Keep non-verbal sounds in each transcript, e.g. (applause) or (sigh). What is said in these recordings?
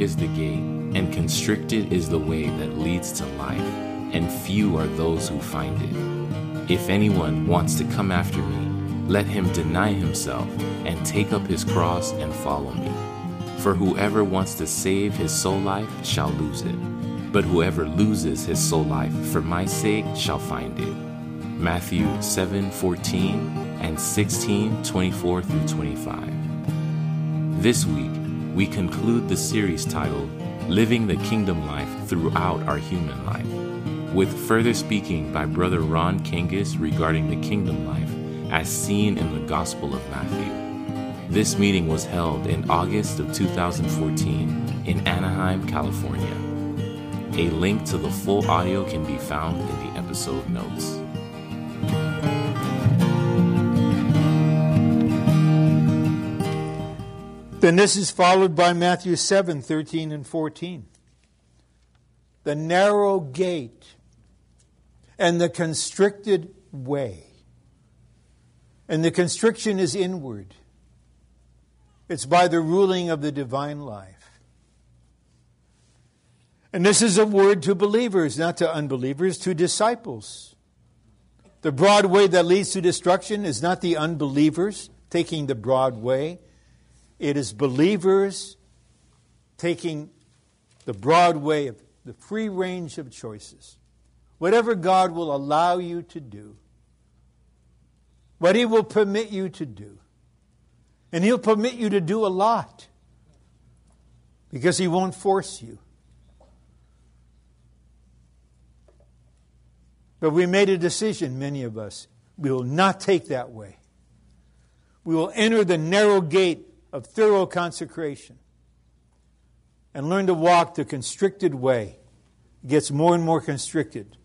is the gate, and constricted is the way that leads to life, and few are those who find it. If anyone wants to come after me, let him deny himself and take up his cross and follow me. For whoever wants to save his soul life shall lose it, but whoever loses his soul life for my sake shall find it. Matthew 7:14 and 16:24 through 25. This week, we conclude the series titled Living the Kingdom Life Throughout Our Human Life, with further speaking by Brother Ron Kangas regarding the kingdom life as seen in the Gospel of Matthew. This meeting was held in August of 2014 in Anaheim, California. A link to the full audio can be found in the episode notes. Then this is followed by Matthew 7 13 and 14. The narrow gate and the constricted way. And the constriction is inward, it's by the ruling of the divine life. And this is a word to believers, not to unbelievers, to disciples. The broad way that leads to destruction is not the unbelievers taking the broad way it is believers taking the broad way of the free range of choices. Whatever God will allow you to do, what He will permit you to do. And He'll permit you to do a lot because He won't force you. But we made a decision, many of us. We will not take that way. We will enter the narrow gate of thorough consecration and learn to walk the constricted way. It gets more and more constricted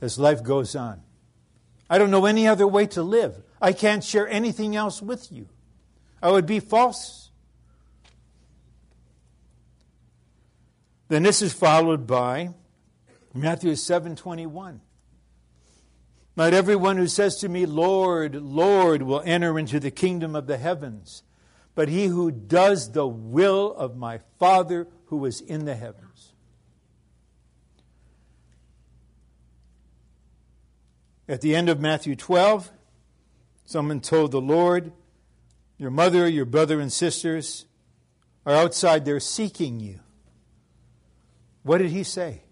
as life goes on. I don't know any other way to live. I can't share anything else with you. I would be false. Then this is followed by Matthew 7:21. Not everyone who says to me, Lord, Lord, will enter into the kingdom of the heavens, but he who does the will of my Father who is in the heavens. At the end of Matthew 12, someone told the Lord, Your mother, your brother, and sisters are outside there seeking you. What did he say?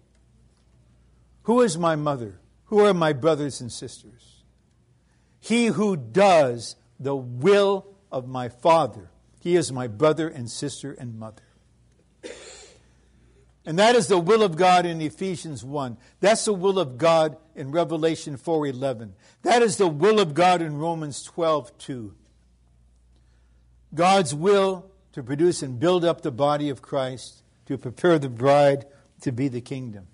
Who is my mother? Who are my brothers and sisters? He who does the will of my Father he is my brother and sister and mother. And that is the will of God in Ephesians 1. That's the will of God in Revelation 4:11. That is the will of God in Romans 12:2. God's will to produce and build up the body of Christ, to prepare the bride to be the kingdom.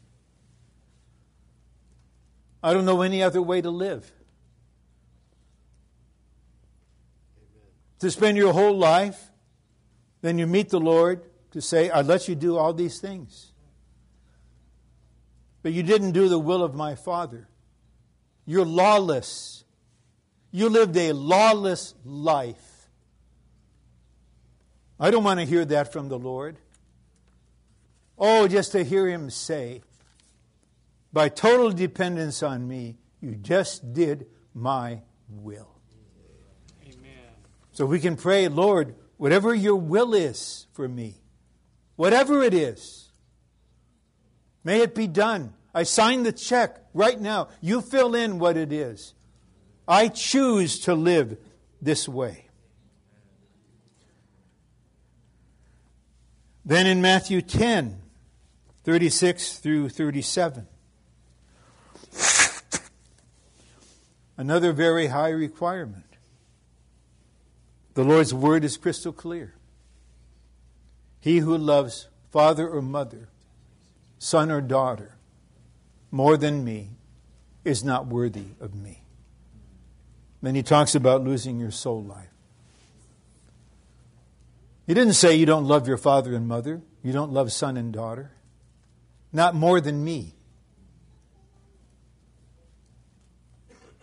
I don't know any other way to live. To spend your whole life, then you meet the Lord to say, I let you do all these things. But you didn't do the will of my Father. You're lawless. You lived a lawless life. I don't want to hear that from the Lord. Oh, just to hear Him say, by total dependence on me, you just did my will. So we can pray, Lord, whatever your will is for me, whatever it is, may it be done. I sign the check right now. You fill in what it is. I choose to live this way. Then in Matthew 10, 36 through 37, another very high requirement. The Lord's word is crystal clear. He who loves father or mother, son or daughter, more than me, is not worthy of me. Then he talks about losing your soul life. He didn't say you don't love your father and mother, you don't love son and daughter. Not more than me.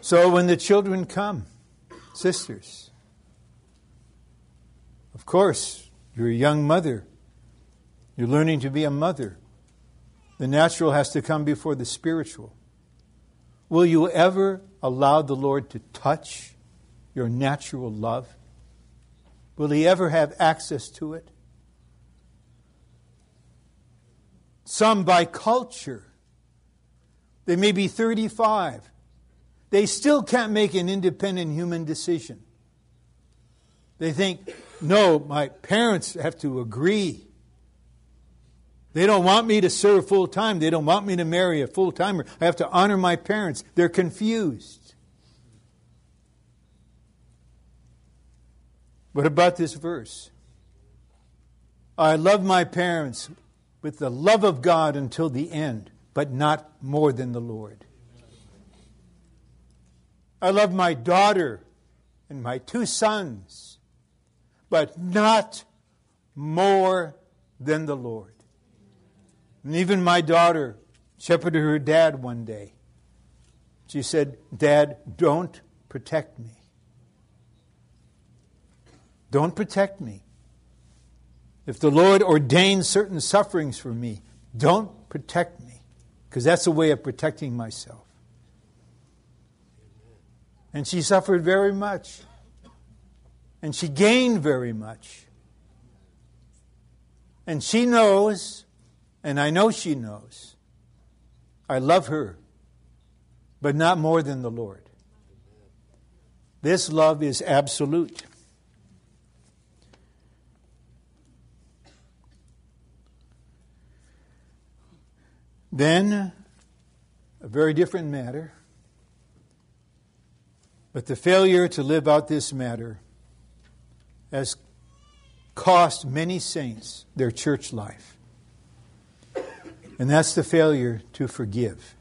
So when the children come, sisters, of course, you're a young mother. You're learning to be a mother. The natural has to come before the spiritual. Will you ever allow the Lord to touch your natural love? Will He ever have access to it? Some by culture, they may be 35, they still can't make an independent human decision. They think, no, my parents have to agree. They don't want me to serve full time. They don't want me to marry a full timer. I have to honor my parents. They're confused. What about this verse? I love my parents with the love of God until the end, but not more than the Lord. I love my daughter and my two sons, but not more than the Lord. And even my daughter shepherded her dad one day. She said, Dad, don't protect me. Don't protect me. If the Lord ordains certain sufferings for me, don't protect me, because that's a way of protecting myself. And she suffered very much. And she gained very much. And she knows and I know she knows. I love her, but not more than the Lord. This love is absolute. Then, a very different matter, but the failure to live out this matter has cost many saints their church life. And that's the failure to forgive.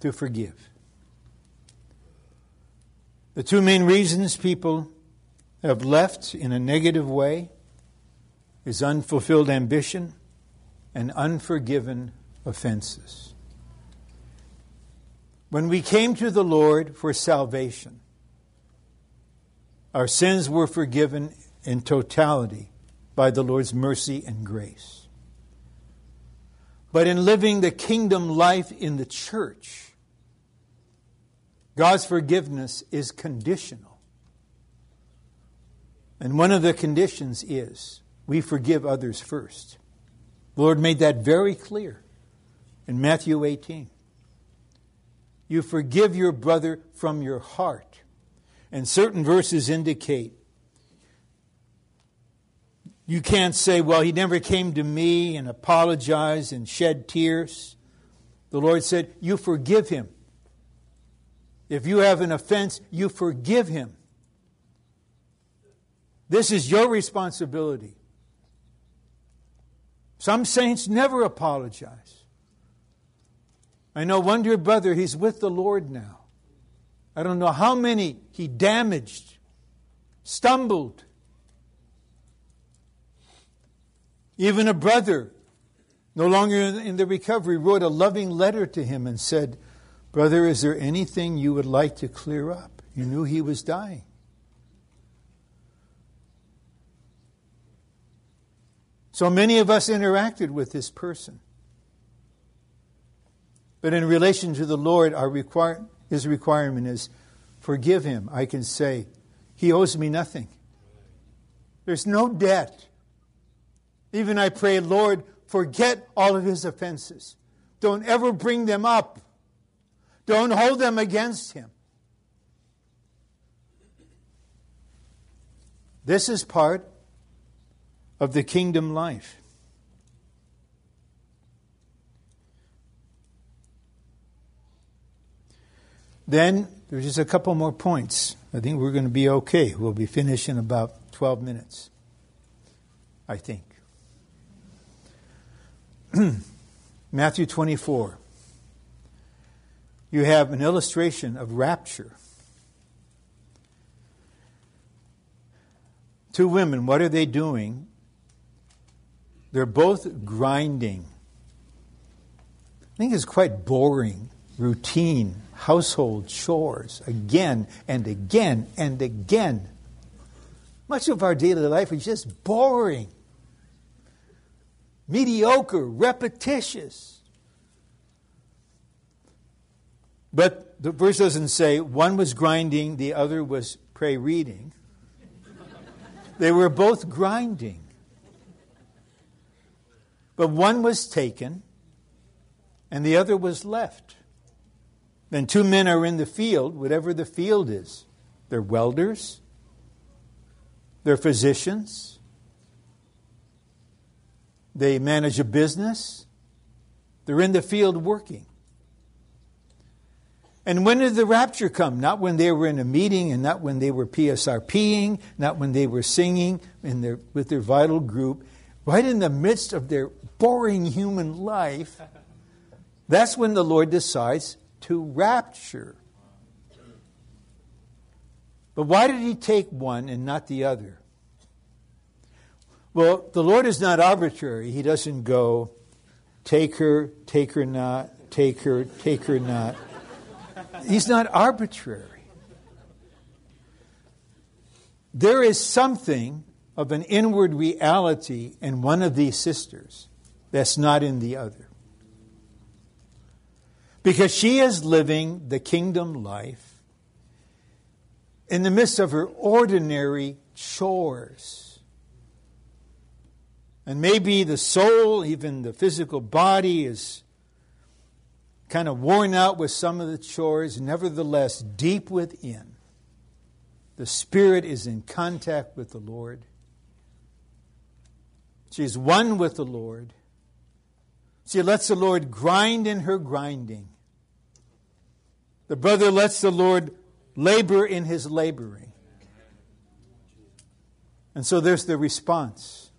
To forgive. The two main reasons people have left in a negative way is unfulfilled ambition and unforgiven offenses. When we came to the Lord for salvation, our sins were forgiven in totality by the Lord's mercy and grace. But in living the kingdom life in the church, God's forgiveness is conditional. And one of the conditions is we forgive others first. The Lord made that very clear in Matthew 18. You forgive your brother from your heart. And certain verses indicate you can't say, well, he never came to me and apologized and shed tears. The Lord said, you forgive him. If you have an offense, you forgive him. This is your responsibility. Some saints never apologize. I know one dear brother, he's with the Lord now. I don't know how many he damaged, stumbled, Even a brother, no longer in the recovery, wrote a loving letter to him and said, Brother, is there anything you would like to clear up? You knew he was dying. So many of us interacted with this person. But in relation to the Lord, our require, his requirement is forgive him. I can say, he owes me nothing. There's no debt. Even I pray, Lord, forget all of his offenses. Don't ever bring them up. Don't hold them against him. This is part of the kingdom life. Then there's just a couple more points. I think we're going to be okay. We'll be finished in about 12 minutes. I think. (clears throat) Matthew 24. You have an illustration of rapture. Two women, what are they doing? They're both grinding. I think it's quite boring, routine, household chores again and again and again. Much of our daily life is just boring. mediocre, repetitious. But the verse doesn't say one was grinding, the other was pray reading. They were both grinding. But one was taken and the other was left. Then two men are in the field, whatever the field is. They're welders, they're physicians, they manage a business, they're in the field working. And when did the rapture come? Not when they were in a meeting and not when they were PSRPing, not when they were singing in their, with their vital group. Right in the midst of their boring human life, that's when the Lord decides to rapture. But why did he take one and not the other? Well, the Lord is not arbitrary. He doesn't go, take her, take her not, take her, take her not. He's not arbitrary. There is something of an inward reality in one of these sisters that's not in the other. Because she is living the kingdom life in the midst of her ordinary chores. And maybe the soul, even the physical body, is kind of worn out with some of the chores, nevertheless, deep within, the spirit is in contact with the Lord. She's one with the Lord. She lets the Lord grind in her grinding. The brother lets the Lord labor in his laboring. And so there's the response.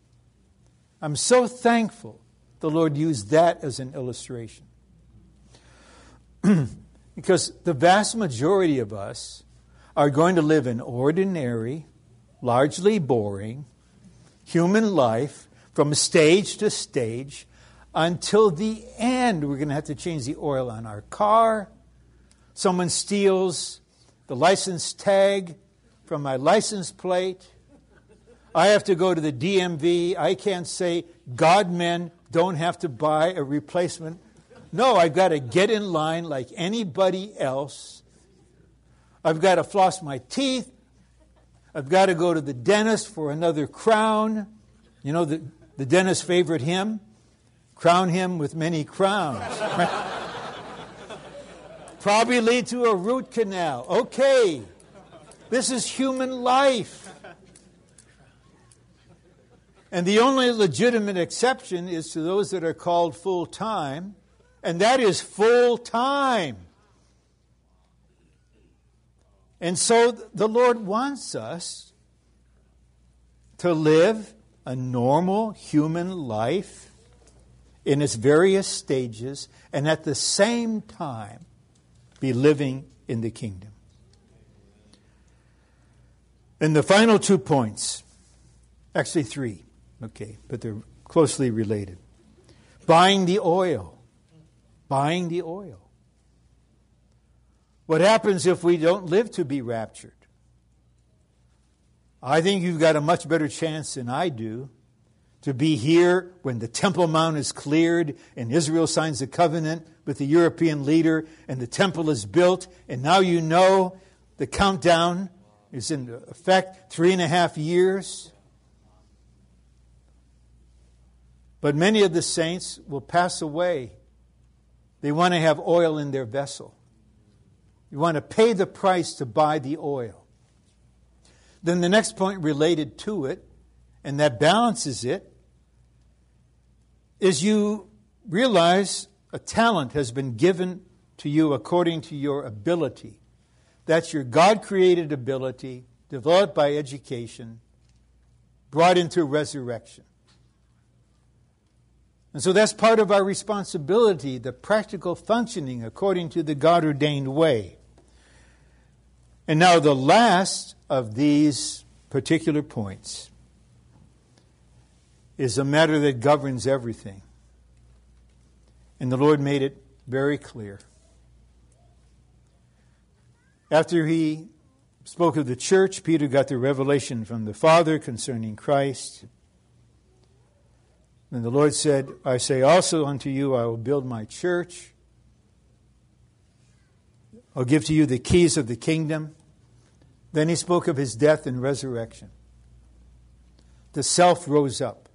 I'm so thankful the Lord used that as an illustration. (clears throat) because the vast majority of us are going to live an ordinary, largely boring human life from stage to stage until the end. We're going to have to change the oil on our car. Someone steals the license tag from my license plate. I have to go to the DMV. I can't say God men don't have to buy a replacement no, I've got to get in line like anybody else. I've got to floss my teeth. I've got to go to the dentist for another crown. You know the, the dentist's favorite hymn? Crown him with many crowns. (laughs) Probably lead to a root canal. Okay. This is human life. And the only legitimate exception is to those that are called full time and that is full time. And so the Lord wants us to live a normal human life in its various stages and at the same time be living in the kingdom. And the final two points, actually three, okay, but they're closely related. Buying the oil buying the oil. What happens if we don't live to be raptured? I think you've got a much better chance than I do to be here when the Temple Mount is cleared and Israel signs the covenant with the European leader and the temple is built, and now you know the countdown is in effect three and a half years. But many of the saints will pass away they want to have oil in their vessel. You want to pay the price to buy the oil. Then the next point related to it, and that balances it, is you realize a talent has been given to you according to your ability. That's your God created ability, developed by education, brought into resurrection. And so that's part of our responsibility, the practical functioning according to the God ordained way. And now, the last of these particular points is a matter that governs everything. And the Lord made it very clear. After he spoke of the church, Peter got the revelation from the Father concerning Christ. And the Lord said, I say also unto you, I will build my church. I'll give to you the keys of the kingdom. Then he spoke of his death and resurrection. The self rose up,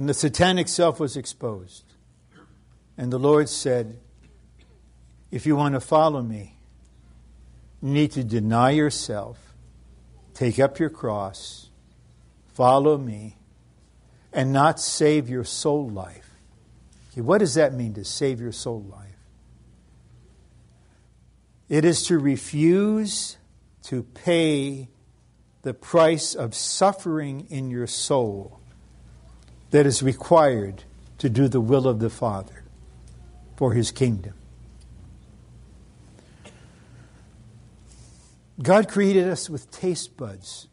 and the satanic self was exposed. And the Lord said, If you want to follow me, you need to deny yourself, take up your cross, follow me and not save your soul life. Okay, what does that mean to save your soul life? It is to refuse to pay the price of suffering in your soul that is required to do the will of the Father for his kingdom. God created us with taste buds.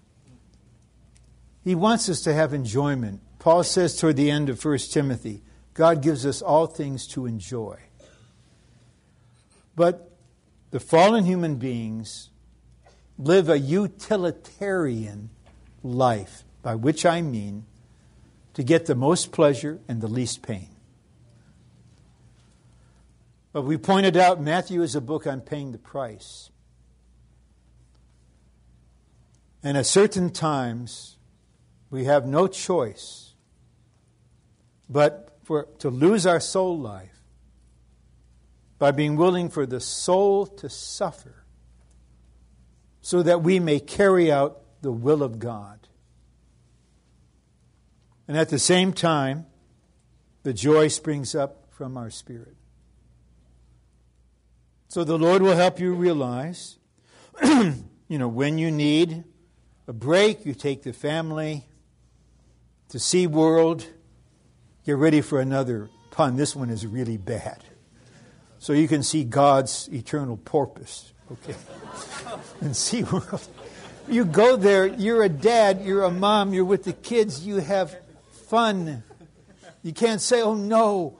He wants us to have enjoyment Paul says toward the end of 1 Timothy, God gives us all things to enjoy. But the fallen human beings live a utilitarian life, by which I mean to get the most pleasure and the least pain. But we pointed out Matthew is a book on paying the price. And at certain times, we have no choice but for, to lose our soul life by being willing for the soul to suffer so that we may carry out the will of God. And at the same time, the joy springs up from our spirit. So the Lord will help you realize, (clears throat) you know, when you need a break, you take the family to SeaWorld Get ready for another pun. This one is really bad. So you can see God's eternal porpoise. Okay. (laughs) and see you go there, you're a dad, you're a mom, you're with the kids, you have fun. You can't say, oh no.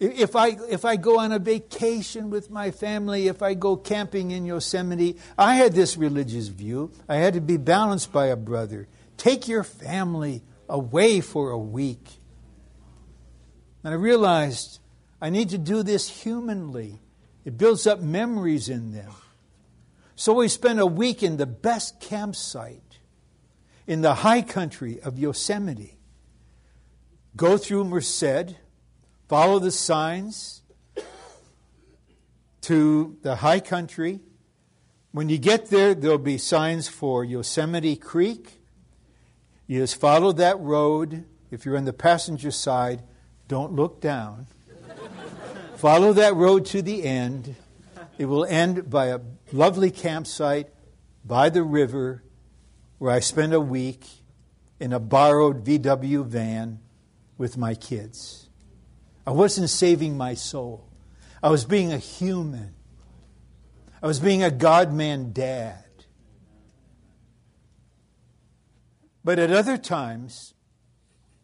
If I, if I go on a vacation with my family, if I go camping in Yosemite, I had this religious view. I had to be balanced by a brother. Take your family away for a week. And I realized I need to do this humanly. It builds up memories in them. So we spent a week in the best campsite in the high country of Yosemite. Go through Merced, follow the signs to the high country. When you get there, there'll be signs for Yosemite Creek you just follow that road. If you're on the passenger side, don't look down. (laughs) follow that road to the end. It will end by a lovely campsite by the river where I spent a week in a borrowed VW van with my kids. I wasn't saving my soul, I was being a human, I was being a God man dad. But at other times,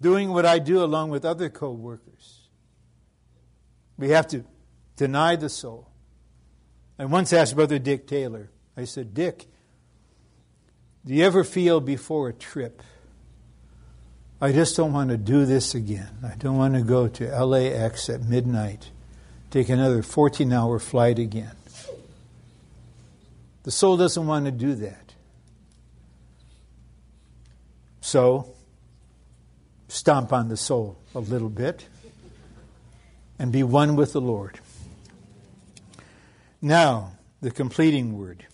doing what I do along with other co workers, we have to deny the soul. I once asked Brother Dick Taylor, I said, Dick, do you ever feel before a trip, I just don't want to do this again? I don't want to go to LAX at midnight, take another 14 hour flight again. The soul doesn't want to do that. So, stomp on the soul a little bit and be one with the Lord. Now, the completing word.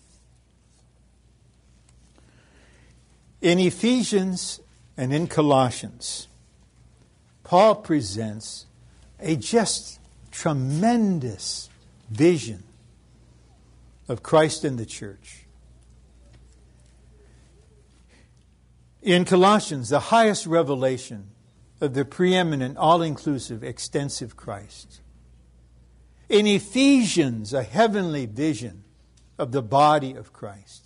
In Ephesians and in Colossians, Paul presents a just tremendous vision of Christ and the church. In Colossians, the highest revelation of the preeminent, all inclusive, extensive Christ. In Ephesians, a heavenly vision of the body of Christ.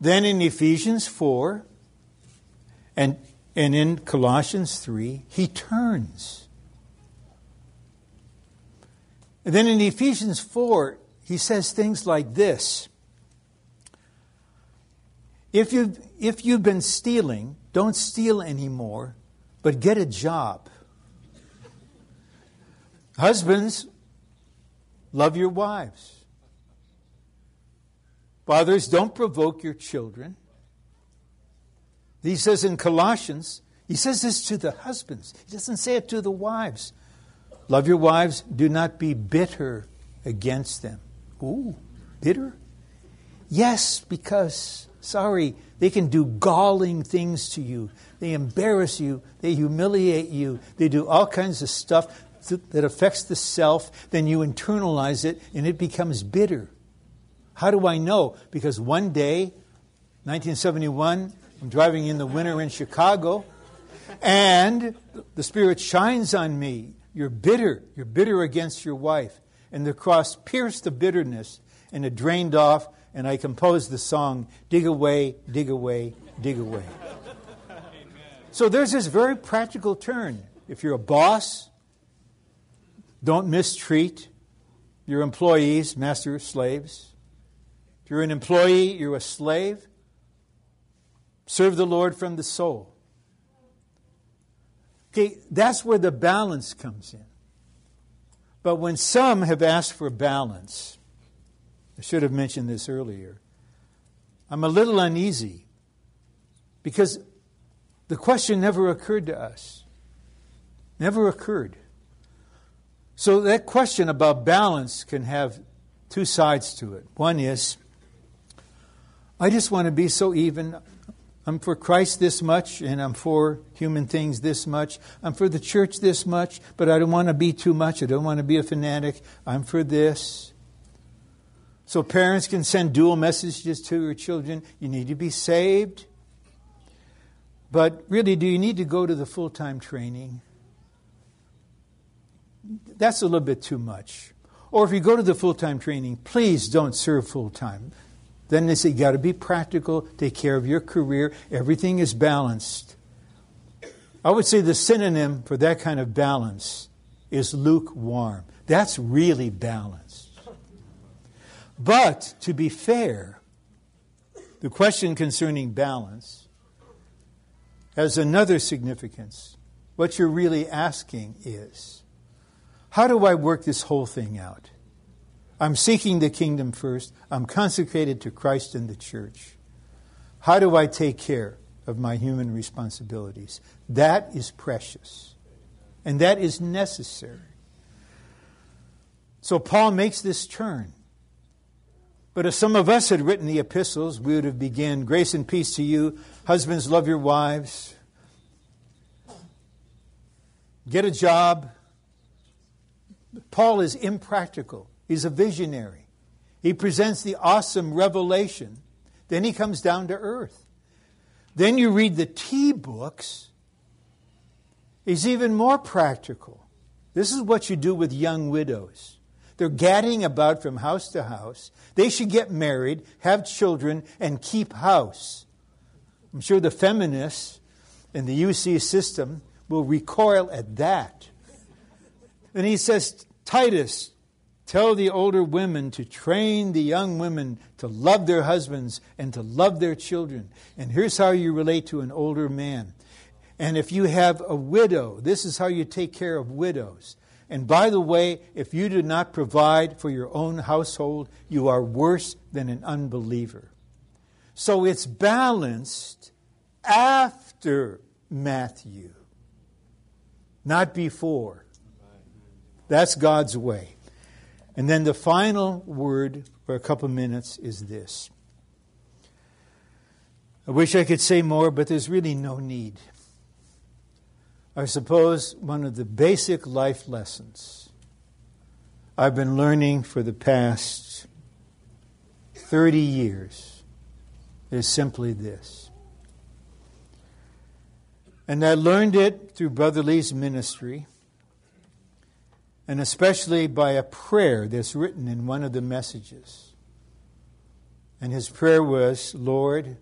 Then in Ephesians 4 and, and in Colossians 3, he turns. And then in Ephesians 4, he says things like this If you've, if you've been stealing, don't steal anymore, but get a job. Husbands, love your wives. Fathers, don't provoke your children. He says in Colossians, he says this to the husbands. He doesn't say it to the wives. Love your wives, do not be bitter against them. Ooh, bitter? Yes, because, sorry, they can do galling things to you. They embarrass you, they humiliate you, they do all kinds of stuff that affects the self. Then you internalize it and it becomes bitter. How do I know? Because one day, 1971, I'm driving in the winter in Chicago, and the Spirit shines on me. You're bitter. You're bitter against your wife. And the cross pierced the bitterness, and it drained off, and I composed the song, Dig Away, Dig Away, Dig Away. So there's this very practical turn. If you're a boss, don't mistreat your employees, master slaves. You're an employee, you're a slave. Serve the Lord from the soul. Okay, that's where the balance comes in. But when some have asked for balance, I should have mentioned this earlier, I'm a little uneasy because the question never occurred to us. Never occurred. So that question about balance can have two sides to it. One is, I just want to be so even. I'm for Christ this much, and I'm for human things this much. I'm for the church this much, but I don't want to be too much. I don't want to be a fanatic. I'm for this. So parents can send dual messages to your children. You need to be saved. But really, do you need to go to the full time training? That's a little bit too much. Or if you go to the full time training, please don't serve full time. Then they say, you got to be practical, take care of your career, everything is balanced. I would say the synonym for that kind of balance is lukewarm. That's really balanced. But to be fair, the question concerning balance has another significance. What you're really asking is how do I work this whole thing out? I'm seeking the kingdom first. I'm consecrated to Christ and the church. How do I take care of my human responsibilities? That is precious. And that is necessary. So Paul makes this turn. But if some of us had written the epistles, we would have begun grace and peace to you. Husbands, love your wives. Get a job. Paul is impractical. He's a visionary. He presents the awesome revelation. Then he comes down to earth. Then you read the T books. He's even more practical. This is what you do with young widows. They're gadding about from house to house. They should get married, have children, and keep house. I'm sure the feminists in the UC system will recoil at that. And he says, Titus, Tell the older women to train the young women to love their husbands and to love their children. And here's how you relate to an older man. And if you have a widow, this is how you take care of widows. And by the way, if you do not provide for your own household, you are worse than an unbeliever. So it's balanced after Matthew, not before. That's God's way. And then the final word for a couple minutes is this. I wish I could say more, but there's really no need. I suppose one of the basic life lessons I've been learning for the past 30 years is simply this. And I learned it through Brother Lee's ministry and especially by a prayer that's written in one of the messages. And his prayer was, Lord,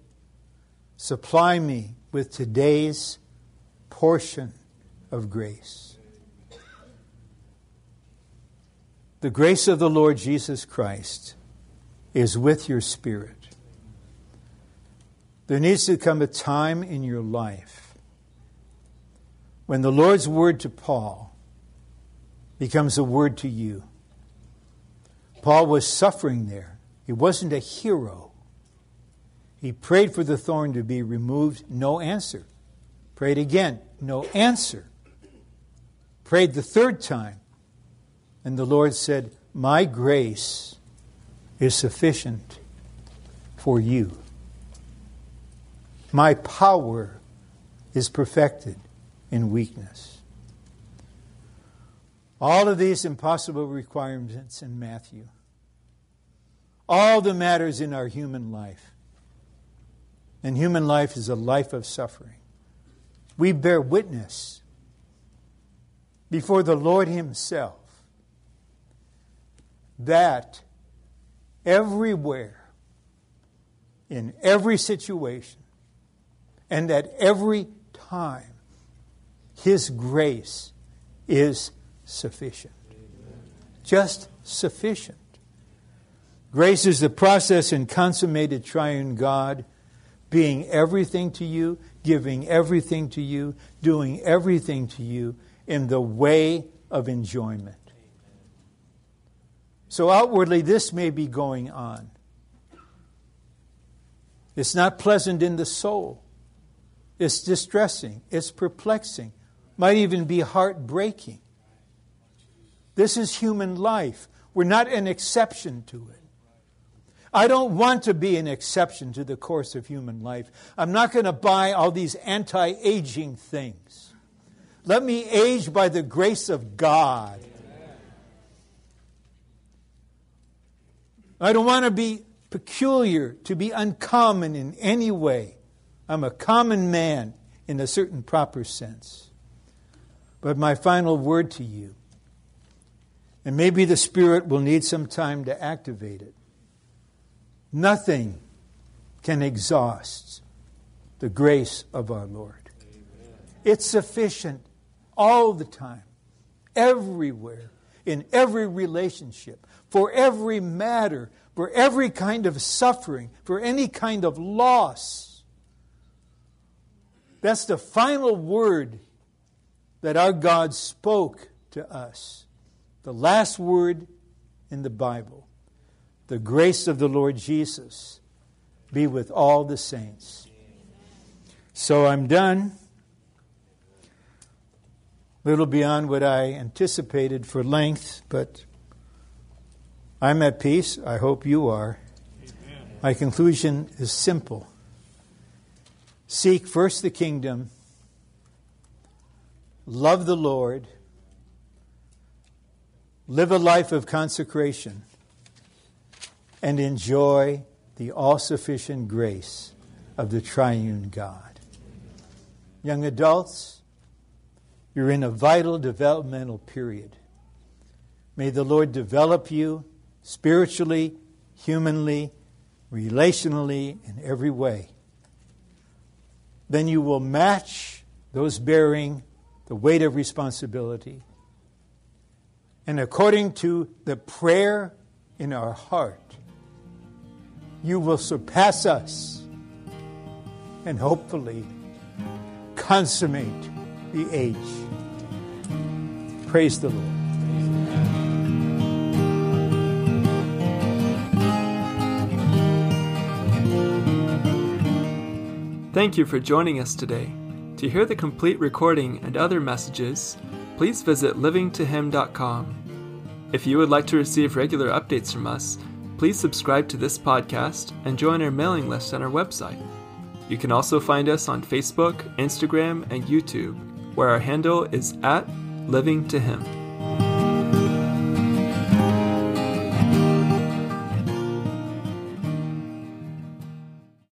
supply me with today's portion of grace. The grace of the Lord Jesus Christ is with your spirit. There needs to come a time in your life when the Lord's word to Paul becomes a word to you. Paul was suffering there. He wasn't a hero. He prayed for the thorn to be removed, no answer. Prayed again, no answer. Prayed the third time, and the Lord said, My grace is sufficient for you. My power is perfected in weakness. All of these impossible requirements in Matthew. All the matters in our human life. And human life is a life of suffering. We bear witness before the Lord Himself that everywhere, in every situation, and at every time, His grace is sufficient. Just sufficient. Grace is the process in consummated triune God being everything to you, giving everything to you, doing everything to you in the way of enjoyment. So outwardly, this may be going on. It's not pleasant in the soul. It's distressing. It's perplexing. Might even be heartbreaking. This is human life. We're not an exception to it. I don't want to be an exception to the course of human life. I'm not going to buy all these anti aging things. Let me age by the grace of God. I don't want to be peculiar, to be uncommon in any way. I'm a common man in a certain proper sense. But my final word to you, and maybe the Spirit will need some time to activate it. Nothing can exhaust the grace of our Lord. Amen. It's sufficient all the time, everywhere, in every relationship, for every matter, for every kind of suffering, for any kind of loss. That's the final word that our God spoke to us. The last word in the Bible. The grace of the Lord Jesus be with all the saints. So I'm done. A little beyond what I anticipated for length, but I'm at peace. I hope you are. Amen. My conclusion is simple Seek first the kingdom, love the Lord, live a life of consecration and enjoy the all sufficient grace of the triune God. Young adults, you're in a vital developmental period. May the Lord develop you spiritually, humanly, relationally, in every way. Then you will match those bearing the weight of responsibility. And according to the prayer in our heart, you will surpass us and hopefully consummate the age. Praise the Lord. Thank you for joining us today. To hear the complete recording and other messages, please visit livingtohim.com. If you would like to receive regular updates from us, please subscribe to this podcast and join our mailing list on our website. You can also find us on Facebook, Instagram, and YouTube, where our handle is at Living to Him.